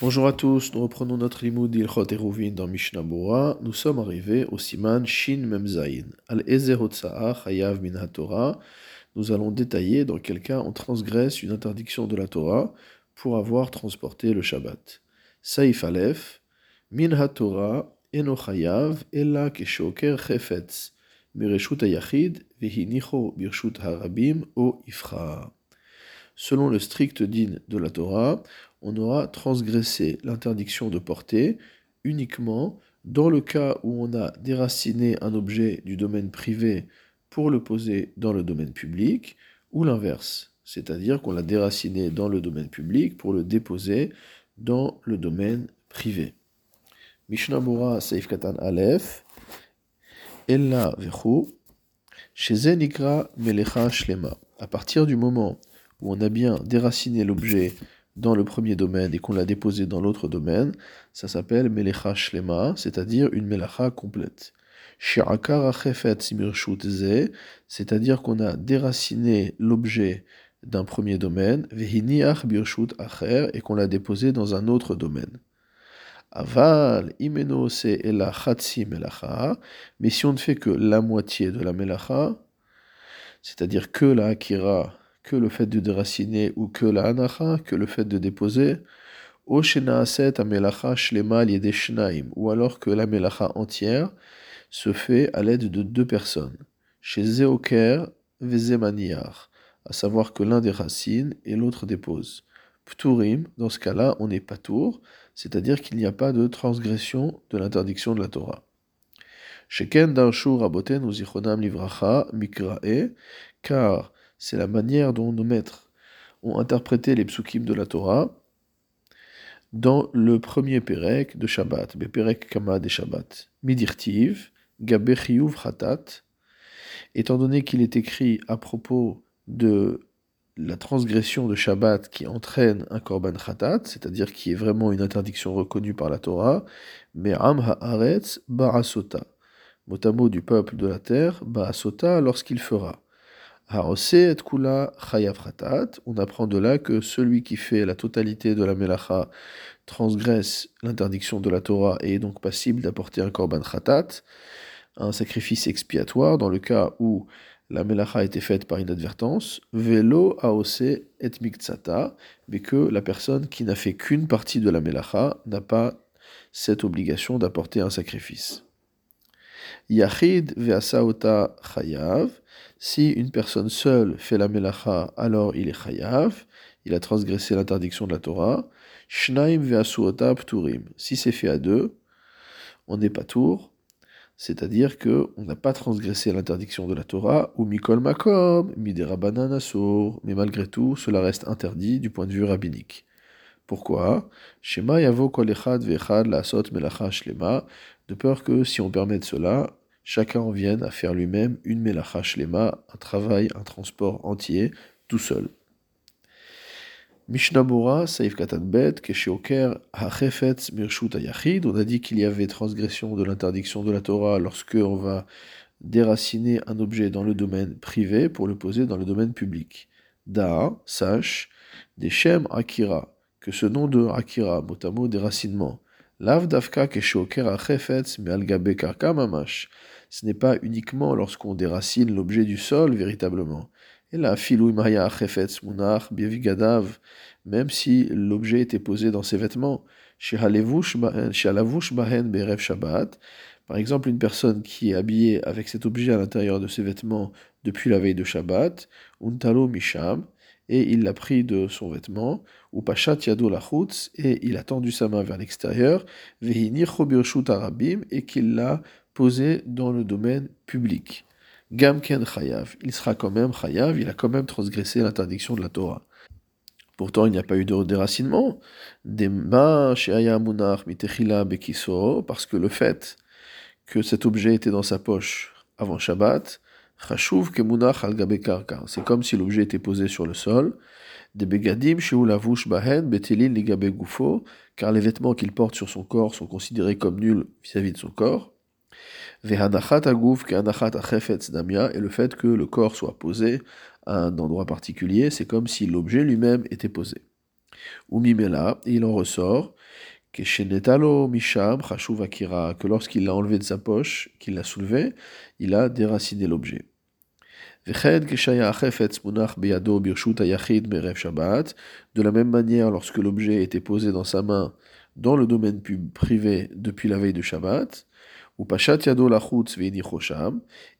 Bonjour à tous, nous reprenons notre limoud d'Ilchot Eruvin dans Mishnah. Nous sommes arrivés au siman Shin Memzain. Al Ezer Chayav Min. Nous allons détailler dans quel cas on transgresse une interdiction de la Torah pour avoir transporté le Shabbat. Saif Aleph, Min HaTorah Eno Chayav Ella Keshoker Chefetz Mireshut Ayachid Vehinicho Birshut Harabim O Ifra. Selon le strict din de la Torah, on aura transgressé l'interdiction de porter uniquement dans le cas où on a déraciné un objet du domaine privé pour le poser dans le domaine public, ou l'inverse, c'est-à-dire qu'on l'a déraciné dans le domaine public pour le déposer dans le domaine privé. Mishnah Bora Seif Katan Aleph, Ella Vechu, chez Nikra Melecha Shlema. À partir du moment où on a bien déraciné l'objet dans le premier domaine et qu'on l'a déposé dans l'autre domaine, ça s'appelle Melecha Shlema, c'est-à-dire une Melacha complète. C'est-à-dire qu'on a déraciné l'objet d'un premier domaine, et qu'on l'a déposé dans un autre domaine. Aval, imeno se la melacha, mais si on ne fait que la moitié de la melacha, c'est-à-dire que la akira que le fait de déraciner ou que la anacha, que le fait de déposer, ou alors que la melacha entière se fait à l'aide de deux personnes, chez Zeoker Vezemaniar, à savoir que l'un déracine et l'autre dépose. Pturim, dans ce cas-là, on n'est pas tour, c'est-à-dire qu'il n'y a pas de transgression de l'interdiction de la Torah. Sheken Darshu Raboten Uzichonam Livracha Mikrae, car c'est la manière dont nos maîtres ont interprété les psukim de la Torah dans le premier Perek de Shabbat, Perek Kama de Shabbat. Midirtiv, Gabe Hatat, étant donné qu'il est écrit à propos de la transgression de Shabbat qui entraîne un korban khatat, c'est-à-dire qui est vraiment une interdiction reconnue par la Torah, mais am haaretz ba'asota, mot du peuple de la terre, ba'asota lorsqu'il fera. On apprend de là que celui qui fait la totalité de la melacha transgresse l'interdiction de la Torah et est donc passible d'apporter un korban khatat, un sacrifice expiatoire dans le cas où la melacha a été faite par inadvertance, velo aose et miktsata, mais que la personne qui n'a fait qu'une partie de la melacha n'a pas cette obligation d'apporter un sacrifice. Yachid ve'asaota chayav, si une personne seule fait la melacha, alors il est chayav, il a transgressé l'interdiction de la Torah. Shnaim ve'asuota pturim. Si c'est fait à deux, on n'est pas tour, c'est-à-dire que on n'a pas transgressé l'interdiction de la Torah, ou mikol makom, miderabanan asur, mais malgré tout, cela reste interdit du point de vue rabbinique. Pourquoi? Shema yavo kol echad ve'echad melacha shlema, de peur que si on permet cela, chacun en vienne à faire lui-même une melacha shlema, un travail, un transport entier, tout seul. Mishnah Bora, Saif Katanbet, Kesheoker, Hachefetz, Mirshut Ayachid, on a dit qu'il y avait transgression de l'interdiction de la Torah lorsque on va déraciner un objet dans le domaine privé pour le poser dans le domaine public. Da, sache, des Shem Akira, que ce nom de Akira, mot déracinement, Lav Davka Kesheoker Hachefetz, Mealgabe Karka Mamash, ce n'est pas uniquement lorsqu'on déracine l'objet du sol véritablement. Et là, filou maya chefetz munach bievigadav, même si l'objet était posé dans ses vêtements. Chez bahen berev shabbat, par exemple, une personne qui est habillée avec cet objet à l'intérieur de ses vêtements depuis la veille de Shabbat, untalo misham, et il l'a pris de son vêtement, ou pachat yado lachutz, et il a tendu sa main vers l'extérieur, vehinir arabim, et qu'il l'a posé dans le domaine public. Gamken chayav, il sera quand même chayav, il a quand même transgressé l'interdiction de la Torah. Pourtant, il n'y a pas eu de déracinement. parce que le fait que cet objet était dans sa poche avant Shabbat, c'est comme si l'objet était posé sur le sol. Des begadim bahen car les vêtements qu'il porte sur son corps sont considérés comme nuls vis-à-vis de son corps et le fait que le corps soit posé à un endroit particulier, c'est comme si l'objet lui-même était posé. Ou mimela, et il en ressort, que lorsqu'il l'a enlevé de sa poche, qu'il l'a soulevé, il a déraciné l'objet. De la même manière, lorsque l'objet était posé dans sa main dans le domaine privé depuis la veille de Shabbat, ou Pachat Yado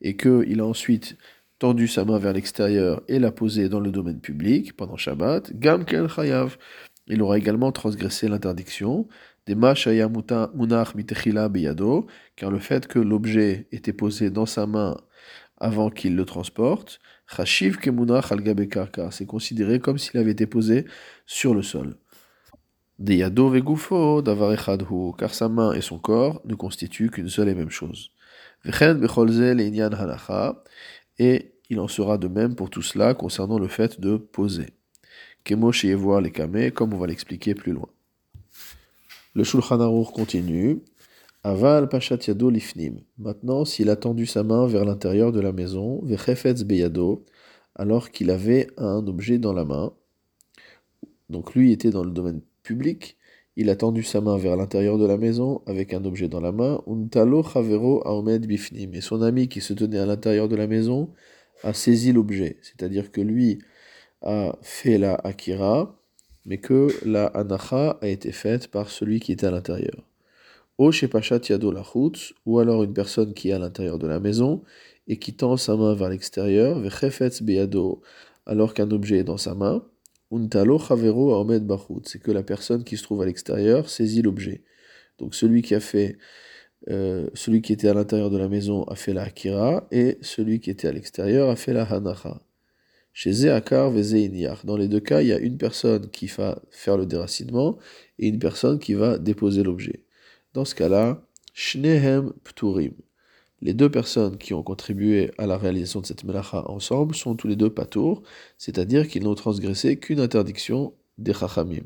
et qu'il a ensuite tendu sa main vers l'extérieur et l'a posé dans le domaine public pendant Shabbat, Gam Kel Chayav, il aura également transgressé l'interdiction des munach mitechila beyado, car le fait que l'objet était posé dans sa main avant qu'il le transporte, kemunach c'est considéré comme s'il avait été posé sur le sol. Des yado vegufo davarechadhu, car sa main et son corps ne constituent qu'une seule et même chose. Et il en sera de même pour tout cela concernant le fait de poser. Kemo voir les kameh, comme on va l'expliquer plus loin. Le Shulchan Aruch continue. Aval Pachat Yado Lifnim. Maintenant, s'il a tendu sa main vers l'intérieur de la maison, Vechefetz Beyado, alors qu'il avait un objet dans la main, donc lui était dans le domaine public, il a tendu sa main vers l'intérieur de la maison avec un objet dans la main, Untalo Chavero Aomed Bifnim. Et son ami qui se tenait à l'intérieur de la maison a saisi l'objet, c'est-à-dire que lui a fait la Akira, mais que la Anacha a été faite par celui qui était à l'intérieur. O Shepachat Yado Lachutz, ou alors une personne qui est à l'intérieur de la maison et qui tend sa main vers l'extérieur, Vechefetz Beyado, alors qu'un objet est dans sa main, Untalo Chavero Ahmed Bachutz, c'est que la personne qui se trouve à l'extérieur saisit l'objet. Donc celui qui a fait euh, celui qui était à l'intérieur de la maison a fait la Akira et celui qui était à l'extérieur a fait la Hanacha. Chez Zéakar et Dans les deux cas, il y a une personne qui va faire le déracinement et une personne qui va déposer l'objet. Dans ce cas-là, Shnehem Pturim. Les deux personnes qui ont contribué à la réalisation de cette melacha ensemble sont tous les deux patours, c'est-à-dire qu'ils n'ont transgressé qu'une interdiction des chachamim.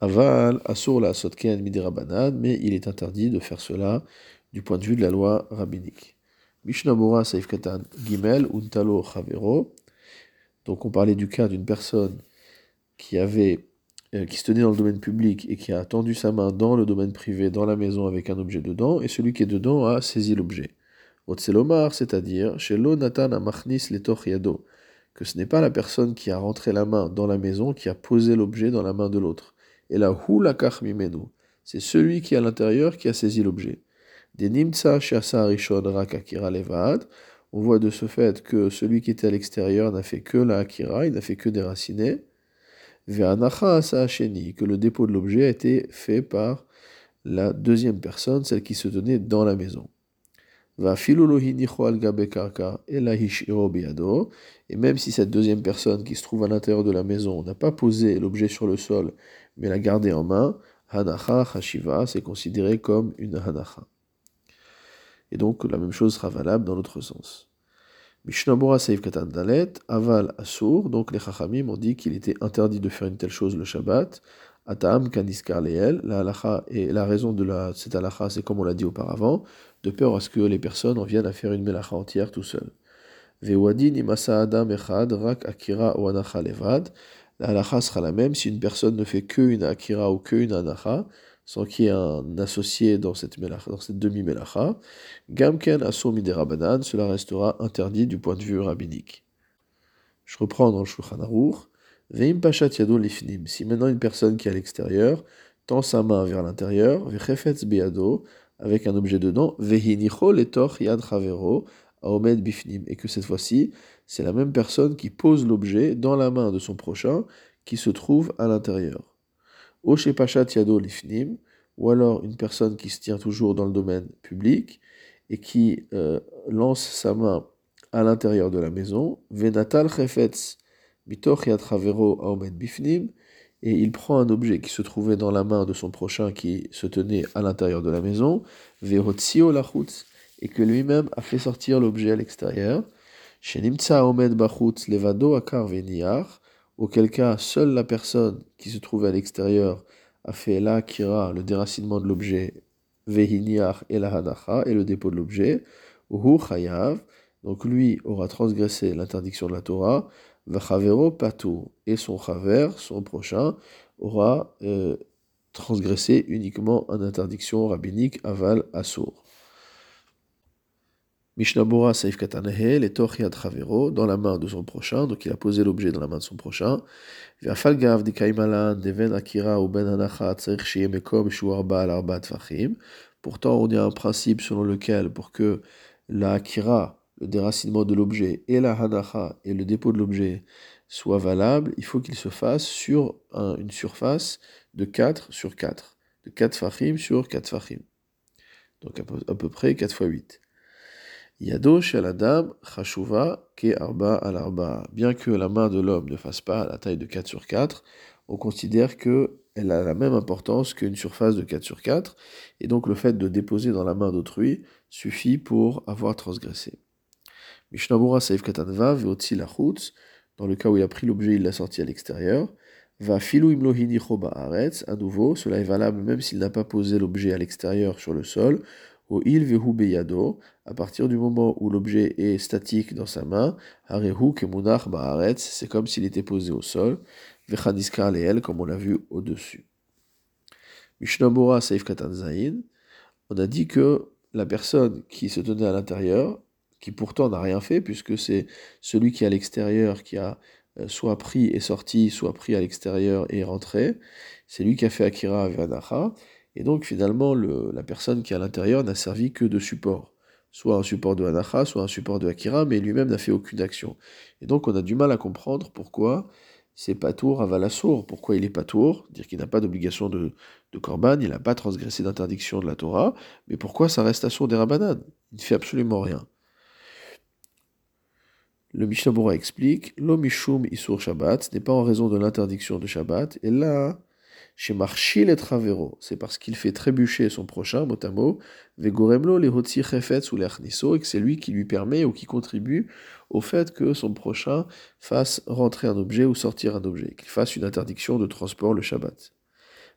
Aval, asur la sotken midirabanan, mais il est interdit de faire cela du point de vue de la loi rabbinique. Mishnabura Saif Katan Gimel Untalo Chavero. Donc on parlait du cas d'une personne qui avait qui se tenait dans le domaine public et qui a tendu sa main dans le domaine privé, dans la maison avec un objet dedans, et celui qui est dedans a saisi l'objet. Otselomar, c'est-à-dire chez Nathan Amachnis Yado, que ce n'est pas la personne qui a rentré la main dans la maison qui a posé l'objet dans la main de l'autre. Et la Hulakach Mimenu, c'est celui qui est à l'intérieur qui a saisi l'objet. Des Nimtsa Shasa Rishon Rakakira Levad, on voit de ce fait que celui qui était à l'extérieur n'a fait que la akira, il n'a fait que déraciner. Que le dépôt de l'objet a été fait par la deuxième personne, celle qui se tenait dans la maison. Et même si cette deuxième personne qui se trouve à l'intérieur de la maison n'a pas posé l'objet sur le sol, mais l'a gardé en main, hanacha hashiva, c'est considéré comme une hanacha. Et donc la même chose sera valable dans l'autre sens. Mishnabura Seif Katan Dalet, Aval Asur, donc les Chachamim ont dit qu'il était interdit de faire une telle chose le Shabbat. Atam Kaniskar Leel, la halacha et la raison de la, cette halacha, c'est comme on l'a dit auparavant, de peur à ce que les personnes en viennent à faire une melacha entière tout seul. Vewadin imasa adam echad rak akira ou anacha levad. La halacha sera la même si une personne ne fait que une akira ou que une anacha, sans qu'il y ait un associé dans cette, demi-melacha, Gamken asur miderabanan, cela restera interdit du point de vue rabbinique. Je reprends dans le Shulchan Aruch. Veim yado lifnim. Si maintenant une personne qui est à l'extérieur tend sa main vers l'intérieur, vechefetz beado, avec un objet dedans, vehinicho letor yad chavero, aomed bifnim. Et que cette fois-ci, c'est la même personne qui pose l'objet dans la main de son prochain qui se trouve à l'intérieur. Pachat Yado Lifnim, ou alors une personne qui se tient toujours dans le domaine public et qui euh, lance sa main à l'intérieur de la maison, Venatal Chefetz Mitoch Yad Bifnim, et il prend un objet qui se trouvait dans la main de son prochain qui se tenait à l'intérieur de la maison, Lachutz, et que lui-même a fait sortir l'objet à l'extérieur, Shenimtsa Omed Bachutz Levado Akar auquel cas seule la personne qui se trouvait à l'extérieur a fait la kira, le déracinement de l'objet, vehiniar et la hanacha, et le dépôt de l'objet, hu chayav, donc lui aura transgressé l'interdiction de la Torah, Vachavero patou. Et son chaver, son prochain, aura euh, transgressé uniquement une interdiction rabbinique aval assour. Mishnabura Saif Katanehe, les Yad Chavero, dans la main de son prochain, donc il a posé l'objet dans la main de son prochain. Deven Akira ou Ben Anacha, Shuarba Tfachim. Pourtant, on y a un principe selon lequel, pour que la Akira, le déracinement de l'objet, et la Hanacha, et le dépôt de l'objet, soient valables, il faut qu'il se fasse sur une surface de 4 sur 4. De 4 Fachim sur 4 Fachim. Donc à peu, à peu près 4 fois 8. Yado shaladam chashuva ke arba al arba. Bien que la main de l'homme ne fasse pas la taille de 4 sur 4, on considère qu'elle a la même importance qu'une surface de 4 sur 4, et donc le fait de déposer dans la main d'autrui suffit pour avoir transgressé. Mishnabura saif katanva veotzi lachutz, dans le cas où il a pris l'objet, il l'a sorti à l'extérieur. Va filou imlohini aretz, à nouveau, cela est valable même s'il n'a pas posé l'objet à l'extérieur sur le sol, au il vehu beyado, à partir du moment où l'objet est statique dans sa main, ba'aretz, c'est comme s'il était posé au sol, vechadiska leel, comme on l'a vu au-dessus. Mishnabura Saif Katan on a dit que la personne qui se tenait à l'intérieur, qui pourtant n'a rien fait, puisque c'est celui qui est à l'extérieur qui a euh, soit pris et sorti, soit pris à l'extérieur et rentré, c'est lui qui a fait Akira Vanacha, et donc finalement la personne qui est à l'intérieur n'a servi que de support soit un support de Hanacha, soit un support de Akira, mais lui-même n'a fait aucune action. Et donc on a du mal à comprendre pourquoi c'est Patour à Valassour, pourquoi il est Patour, dire qu'il n'a pas d'obligation de, de Korban, il n'a pas transgressé d'interdiction de la Torah, mais pourquoi ça reste Assour des Rabbanan Il ne fait absolument rien. Le Mishnah explique, l'omishum isur Shabbat, ce n'est pas en raison de l'interdiction de Shabbat, et là, chez et Travero, c'est parce qu'il fait trébucher son prochain, mot Vegoremlo les ou et que c'est lui qui lui permet ou qui contribue au fait que son prochain fasse rentrer un objet ou sortir un objet, qu'il fasse une interdiction de transport le Shabbat.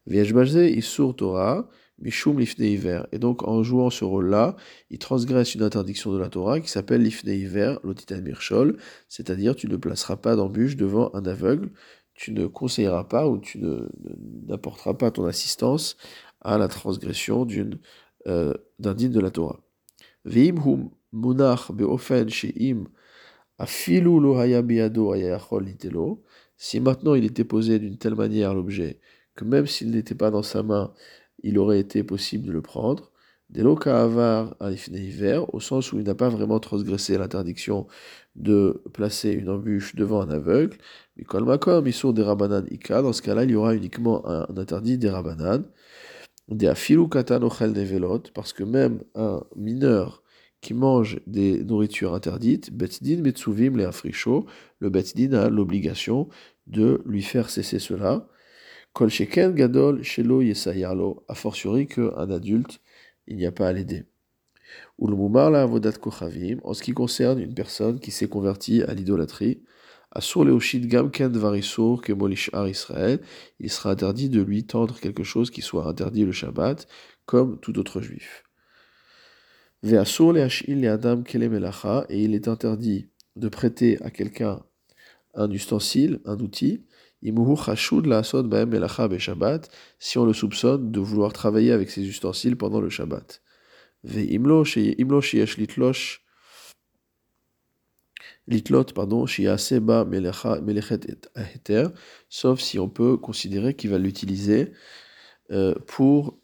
Isur Torah, Mishum. Et donc, en jouant ce rôle-là, il transgresse une interdiction de la Torah qui s'appelle Lifne Hiver, l'Otitan Mirchol, c'est-à-dire tu ne placeras pas d'embûche devant un aveugle, tu ne conseilleras pas ou tu n'apporteras pas ton assistance à la transgression d'une euh, d'un digne de la Torah. Hum si maintenant il était posé d'une telle manière l'objet que même s'il n'était pas dans sa main, il aurait été possible de le prendre, au sens où il n'a pas vraiment transgressé l'interdiction de placer une embûche devant un aveugle, mais makom, ils des rabanan ika, dans ce cas-là, il y aura uniquement un, interdit des rabanan, des afilu katan parce que même un mineur qui mange des nourritures interdites, betdin metsuvim les africho, le betdin a l'obligation de lui faire cesser cela. Kol sheken gadol shelo yesayalo, a fortiori qu'un adulte il n'y a pas à l'aider. En ce qui concerne une personne qui s'est convertie à l'idolâtrie, il sera interdit de lui tendre quelque chose qui soit interdit le Shabbat, comme tout autre juif. Et il est interdit de prêter à quelqu'un un ustensile, un outil, si on le soupçonne de vouloir travailler avec ses ustensiles pendant le Shabbat. Litlot, pardon, sauf si on peut considérer qu'il va l'utiliser euh, pour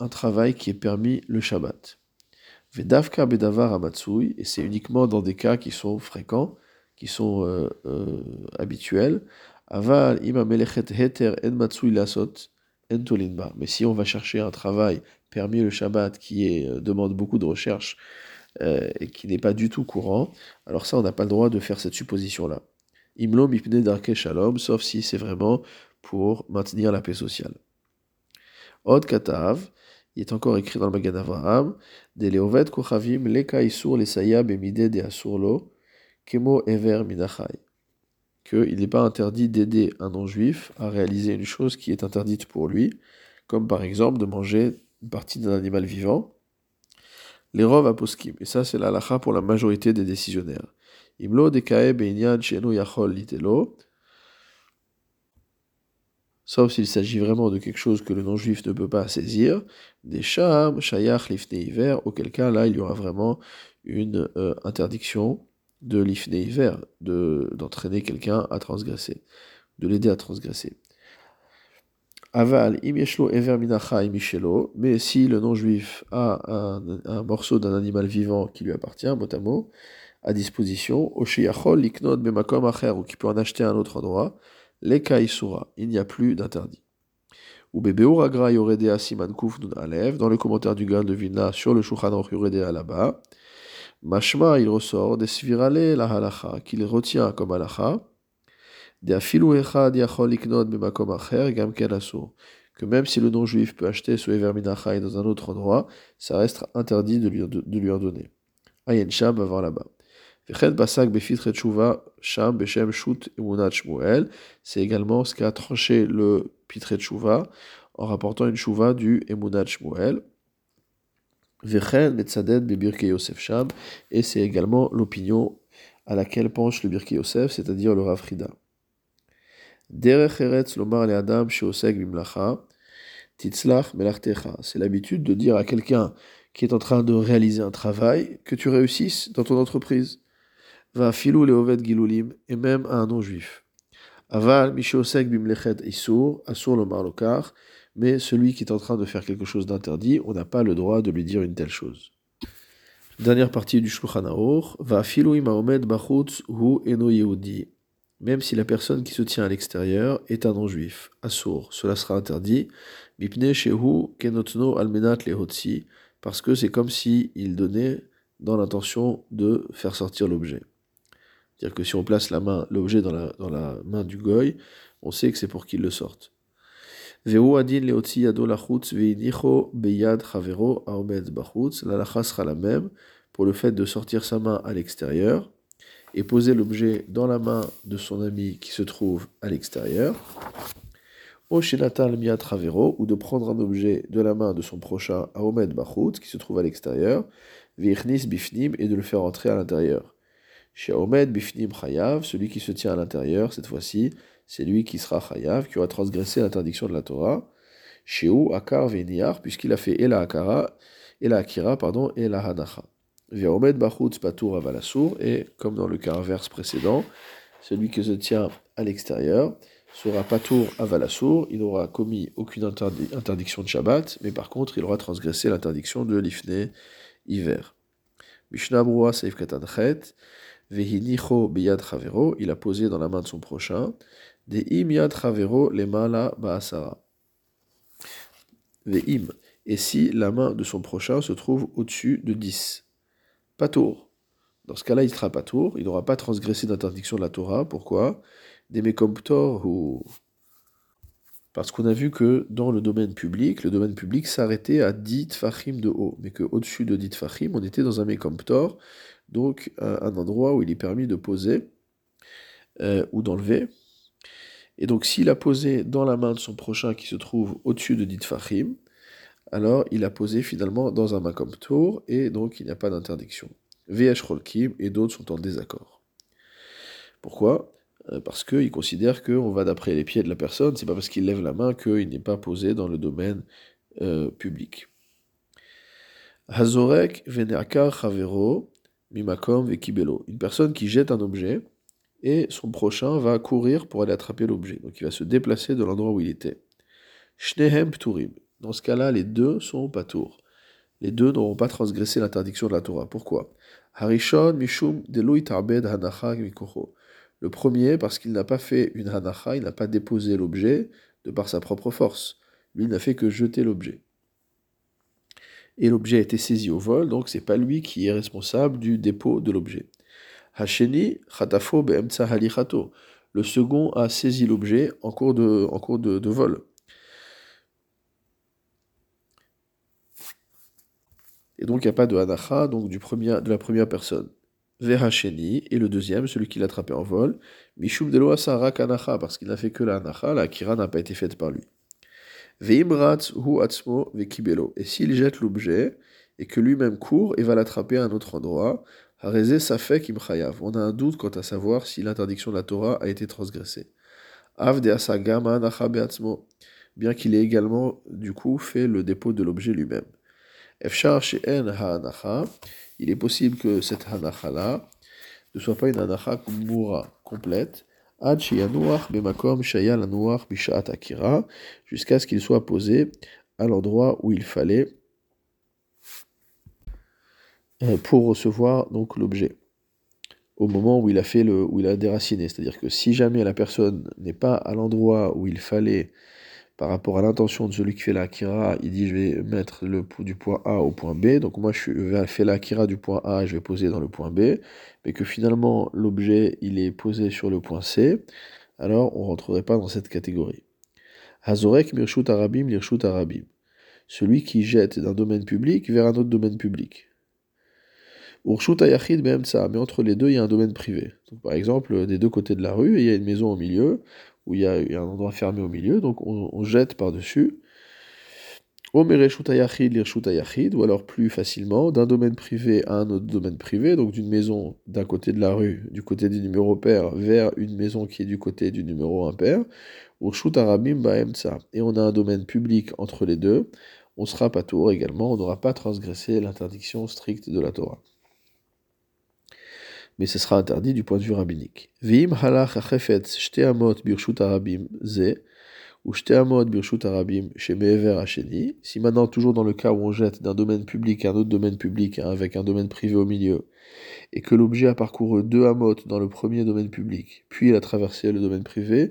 un travail qui est permis le Shabbat. Vedavka bedavar amatsui, et c'est uniquement dans des cas qui sont fréquents, qui sont euh, euh, habituels, Aval heter en Mais si on va chercher un travail permis le Shabbat qui euh, demande beaucoup de recherche euh, et qui n'est pas du tout courant, alors ça on n'a pas le droit de faire cette supposition-là. Imlo mipne darke shalom, sauf si c'est vraiment pour maintenir la paix sociale. Od katav, il est encore écrit dans le Magan Avraham, de leovet kochavim leka isur lesaya bemide de kemo ever minachai qu'il n'est pas interdit d'aider un non-juif à réaliser une chose qui est interdite pour lui, comme par exemple de manger une partie d'un animal vivant. Les rov aposkim, et ça c'est la lacha pour la majorité des décisionnaires. Imlo yachol litelo. Sauf s'il s'agit vraiment de quelque chose que le non-juif ne peut pas saisir. Des sham, shayach, lifne hiver, auquel cas là il y aura vraiment une euh, interdiction de l'ifne hiver, d'entraîner quelqu'un à transgresser, de l'aider à transgresser. Aval, imieshlo ever minacha imishelo, mais si le non-juif a un, morceau d'un animal vivant qui lui appartient, mot à disposition, oshiyachol liknod bemakom acher, ou qui peut en acheter un autre endroit, les kaisura, il n'y a plus d'interdit. Ou bebeur yoredea siman kuf nun alev, dans le commentaire du Gan de Vilna sur le Shulchan Aruch yoredea là-bas, Mashma, il ressort des svirale la halacha, qu'il retient comme halacha, que même si le non-juif peut acheter ce Everminachai dans un autre endroit, ça reste interdit de lui, de, de lui en donner. Ayen Sham va voir là-bas. C'est également ce qu'a tranché le Pitre Chouva en rapportant une Chouva du Emunat Shmuel. Et c'est également l'opinion à laquelle penche le Birke Yosef, c'est-à-dire le Rav Frida. C'est l'habitude de dire à quelqu'un qui est en train de réaliser un travail que tu réussisses dans ton entreprise va filou le gilulim, et même à un non-juif. Aval, mishéosek bimlechet isur, asur le marlokar, mais celui qui est en train de faire quelque chose d'interdit, on n'a pas le droit de lui dire une telle chose. Dernière partie du Shulchan va filou imaomed bachutz hu eno yehudi. Même si la personne qui se tient à l'extérieur est un non-juif, assour, cela sera interdit, lehotsi, parce que c'est comme si il donnait dans l'intention de faire sortir l'objet. C'est-à-dire que si on place l'objet dans la, main du goy, on sait que c'est pour qu'il le sorte. La sera la même pour le fait de sortir sa main à l'extérieur et poser l'objet dans la main de son ami qui se trouve à l'extérieur. Ou de prendre un objet de la main de son prochain à Omed qui se trouve à l'extérieur, et de le faire entrer à l'intérieur. Chez Omed Bifnim Chayav, celui qui se tient à l'intérieur, cette fois-ci, c'est lui qui sera Chayav, qui aura transgressé l'interdiction de la Torah. Chez Akar Veniar, puisqu'il a fait Ela Akara, Ela Akira, pardon, et la Hanacha. Et comme dans le cas inverse précédent, celui qui se tient à l'extérieur sera Patour Avalasur, il n'aura commis aucune interdiction de Shabbat, mais par contre, il aura transgressé l'interdiction de l'Ifne hiver. Katanchet, il a posé dans la main de son prochain, des im yad chavero les mala baasara. Vehim, et si la main de son prochain se trouve au-dessus de 10. Pas tour. Dans ce cas-là, il sera pas tour, il n'aura pas transgressé d'interdiction de la Torah. Pourquoi? Des mekomptor ou. Parce qu'on a vu que dans le domaine public, le domaine public s'arrêtait à 10 fachim de haut, mais qu'au-dessus de 10 fachim, on était dans un mekomptor donc un endroit où il est permis de poser euh, ou d'enlever. Et donc s'il a posé dans la main de son prochain qui se trouve au-dessus de dit Fahim, alors il a posé finalement dans un Makom Tour et donc il n'y a pas d'interdiction. VH Rolkim et d'autres sont en désaccord. Pourquoi? Euh, Parce qu'ils considèrent qu'on va d'après les pieds de la personne, c'est pas parce qu'il lève la main qu'il n'est pas posé dans le domaine euh, public. Hazorek Veneakar Chavero, Mimakom Vekibelo. Une personne qui jette un objet et son prochain va courir pour aller attraper l'objet. Donc il va se déplacer de l'endroit où il était. Shnehem Pturim. Dans ce cas-là, les deux sont pas tours. Les deux n'auront pas transgressé l'interdiction de la Torah. Pourquoi? Harishon Mishum Le premier, parce qu'il n'a pas fait une Hanacha, il n'a pas déposé l'objet de par sa propre force. Lui n'a fait que jeter l'objet et l'objet a été saisi au vol, donc c'est pas lui qui est responsable du dépôt de l'objet. Hasheni. Le second a saisi l'objet en cours de, vol. Et donc il n'y a pas de hanacha, donc du premier, de la première personne. Vehasheni, et le deuxième, celui qui l'a attrapé en vol, Mishum de loasara kanacha, parce qu'il n'a fait que la hanacha, la kira n'a pas été faite par lui. Et s'il jette l'objet et que lui-même court et va l'attraper à un autre endroit, Hareze Safek Imchayav. On a un doute quant à savoir si l'interdiction de la Torah a été transgressée. Av de Asagama Bien qu'il ait également, du coup, fait le dépôt de l'objet lui-même. Il est possible que cette Hanacha-là ne soit pas une Hanacha complète. Bishat Akira. Jusqu'à ce qu'il soit posé à l'endroit où il fallait euh, pour recevoir donc l'objet au moment où il a fait le où il a déraciné c'est-à-dire que si jamais la personne n'est pas à l'endroit où il fallait par rapport à l'intention de celui qui fait l'akira, il dit je vais mettre le du point A au point B, donc moi je vais faire l'akira du point A, je vais poser dans le point B, mais que finalement l'objet il est posé sur le point C, alors on rentrerait pas dans cette catégorie. Hazorek mirshut arabim lirshut arabim. Celui qui jette d'un domaine public vers un autre domaine public. Urshut ayachid mais entre les deux, il y a un domaine privé. par exemple, des deux côtés de la rue, il y a une maison au milieu, où il y a, un endroit fermé au milieu, donc on, jette par-dessus. ou alors plus facilement, d'un domaine privé à un autre domaine privé, donc d'une maison d'un côté de la rue, du côté du numéro pair, vers une maison qui est du côté du numéro impair, et on a un domaine public entre les deux, on sera pas tour également, on n'aura pas transgressé l'interdiction stricte de la Torah mais ce sera interdit du point de vue rabbinique. Vim halach birshut arabim ze, ou birshut arabim. Si maintenant, toujours dans le cas où on jette d'un domaine public à un autre domaine public, hein, avec un domaine privé au milieu, et que l'objet a parcouru deux amot dans le premier domaine public, puis il a traversé le domaine privé,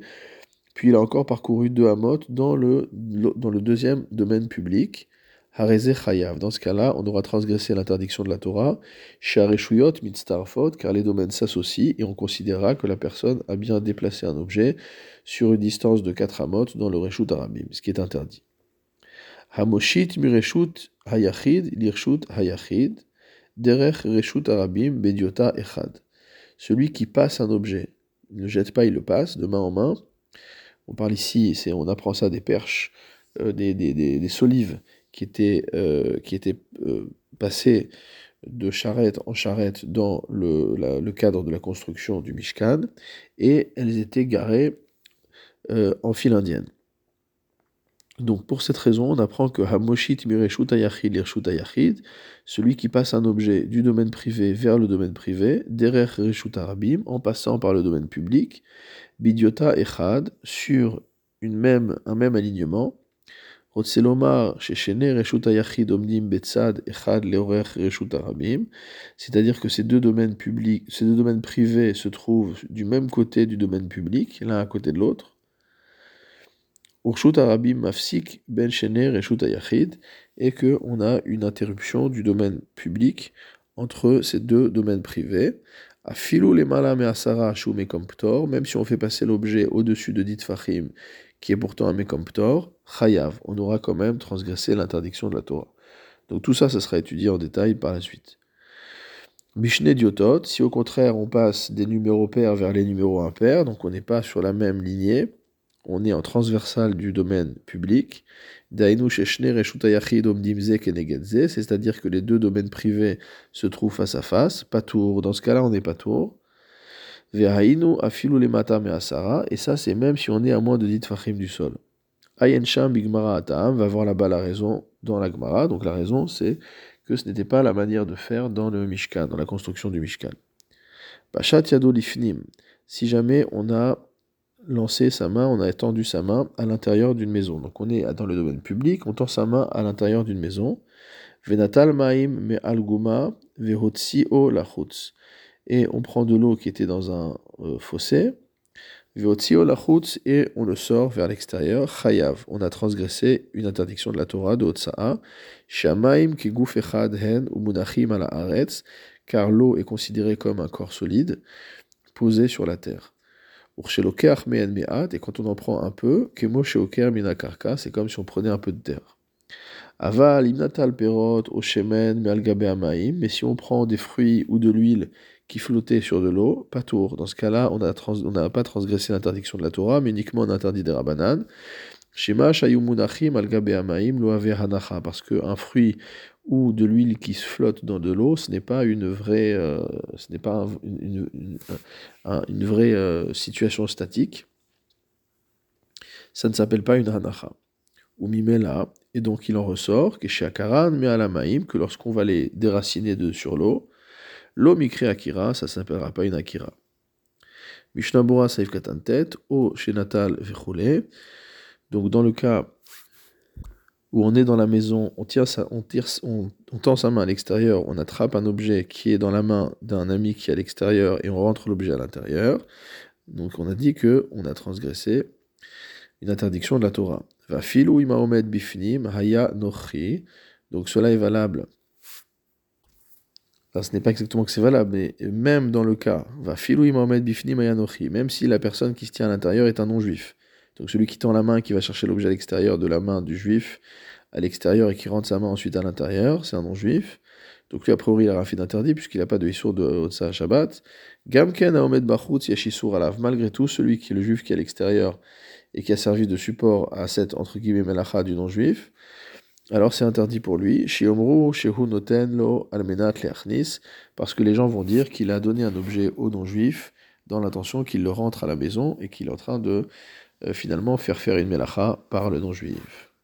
puis il a encore parcouru deux amot dans le deuxième domaine public, dans ce cas-là, on aura transgressé l'interdiction de la Torah. Car les domaines s'associent et on considérera que la personne a bien déplacé un objet sur une distance de 4 amot dans le reshut arabim, ce qui est interdit. Hamoshit mireshut hayachid lirshut hayachid, reshut arabim bediota echad. Celui qui passe un objet, il ne jette pas, il le passe de main en main. On parle ici, on apprend ça des perches, euh, des solives qui étaient, euh, euh, de charrette en charrette dans le, cadre de la construction du Mishkan, et elles étaient garées euh, en file indienne. Donc pour cette raison, on apprend que Hamoshit Mireshut Ayachid Ayachid, celui qui passe un objet du domaine privé vers le domaine privé, Derer Reshut en passant par le domaine public, Bidiota Echad, sur un même alignement, c'est-à-dire que ces deux domaines publics, ces deux domaines privés se trouvent du même côté du domaine public, l'un à côté de l'autre. ben et qu'on a une interruption du domaine public entre ces deux domaines privés. même si on fait passer l'objet au-dessus de dit qui est pourtant un Mekomptor, Chayav. On aura quand même transgressé l'interdiction de la Torah. Donc tout ça, ça sera étudié en détail par la suite. Mishneh Diotot, si au contraire on passe des numéros pairs vers les numéros impairs, donc on n'est pas sur la même lignée, on est en transversal du domaine public, c'est-à-dire que les deux domaines privés se trouvent face à face, pas tour, dans ce cas-là on n'est pas tour, et ça c'est même si on est à moins de 10 fachim du sol. Ayensham bigmara atam va voir là-bas la raison dans la Gemara, donc la raison c'est que ce n'était pas la manière de faire dans le Mishkan, dans la construction du Mishkan. Pachat yado lifnim, si jamais on a lancé sa main, on a étendu sa main à l'intérieur d'une maison. Donc on est dans le domaine public, on tend sa main à l'intérieur d'une maison. Venatal maim me alguma vehotsi o lachutz et on prend de l'eau qui était dans un euh, fossé, et on le sort vers l'extérieur, chayav. On a transgressé une interdiction de la Torah de Otsa'a, shamaim ki hen ou munachim ala aretz, car l'eau est considérée comme un corps solide, posé sur la terre. Et quand on en prend un peu, c'est comme si on prenait un peu de terre. Aval, imnatal perot, oshemen, mais si on prend des fruits ou de l'huile qui flottait sur de l'eau, pas tour. Dans ce cas-là, on n'a pas transgressé l'interdiction de la Torah, mais uniquement un interdit des Rabbanan. Shema shayumunachim al amaim lo hanacha, parce qu'un fruit ou de l'huile qui se flotte dans de l'eau, ce n'est pas une vraie, euh, ce n'est pas une, vraie euh, situation statique. Ça ne s'appelle pas une hanacha. Ou mimela, et donc il en ressort que chez Akaran, mais à que lorsqu'on va les déraciner de sur l'eau, l'eau mikri akira, ça s'appellera pas une akira. Mishnabura saif katantet, o shenatal vechule. Donc dans le cas où on est dans la maison, on, tire on, tire, on, tend sa main à l'extérieur, on attrape un objet qui est dans la main d'un ami qui est à l'extérieur et on rentre l'objet à l'intérieur. Donc on a dit que on a transgressé une interdiction de la Torah. Va filou imaomed bifnim haya nochi. Donc cela est valable. Ce n'est pas exactement que c'est valable, mais même dans le cas, va filou imaomed bifnim haya nochi, même si la personne qui se tient à l'intérieur est un non-juif. Donc celui qui tend la main, qui va chercher l'objet à l'extérieur de la main du juif à l'extérieur et qui rentre sa main ensuite à l'intérieur, c'est un non-juif. Donc lui, a priori, il a un fait d'interdit puisqu'il n'a pas de issour de Otsa Shabbat. Gamken Aomed Bachutz Yashisur Alav. Malgré tout, celui qui est le juif qui est à l'extérieur et qui a servi de support à cette, entre guillemets, melacha du non-juif, alors c'est interdit pour lui. Parce que les gens vont dire qu'il a donné un objet au non-juif dans l'intention qu'il le rentre à la maison et qu'il est en train de euh, finalement faire faire une melacha par le non-juif.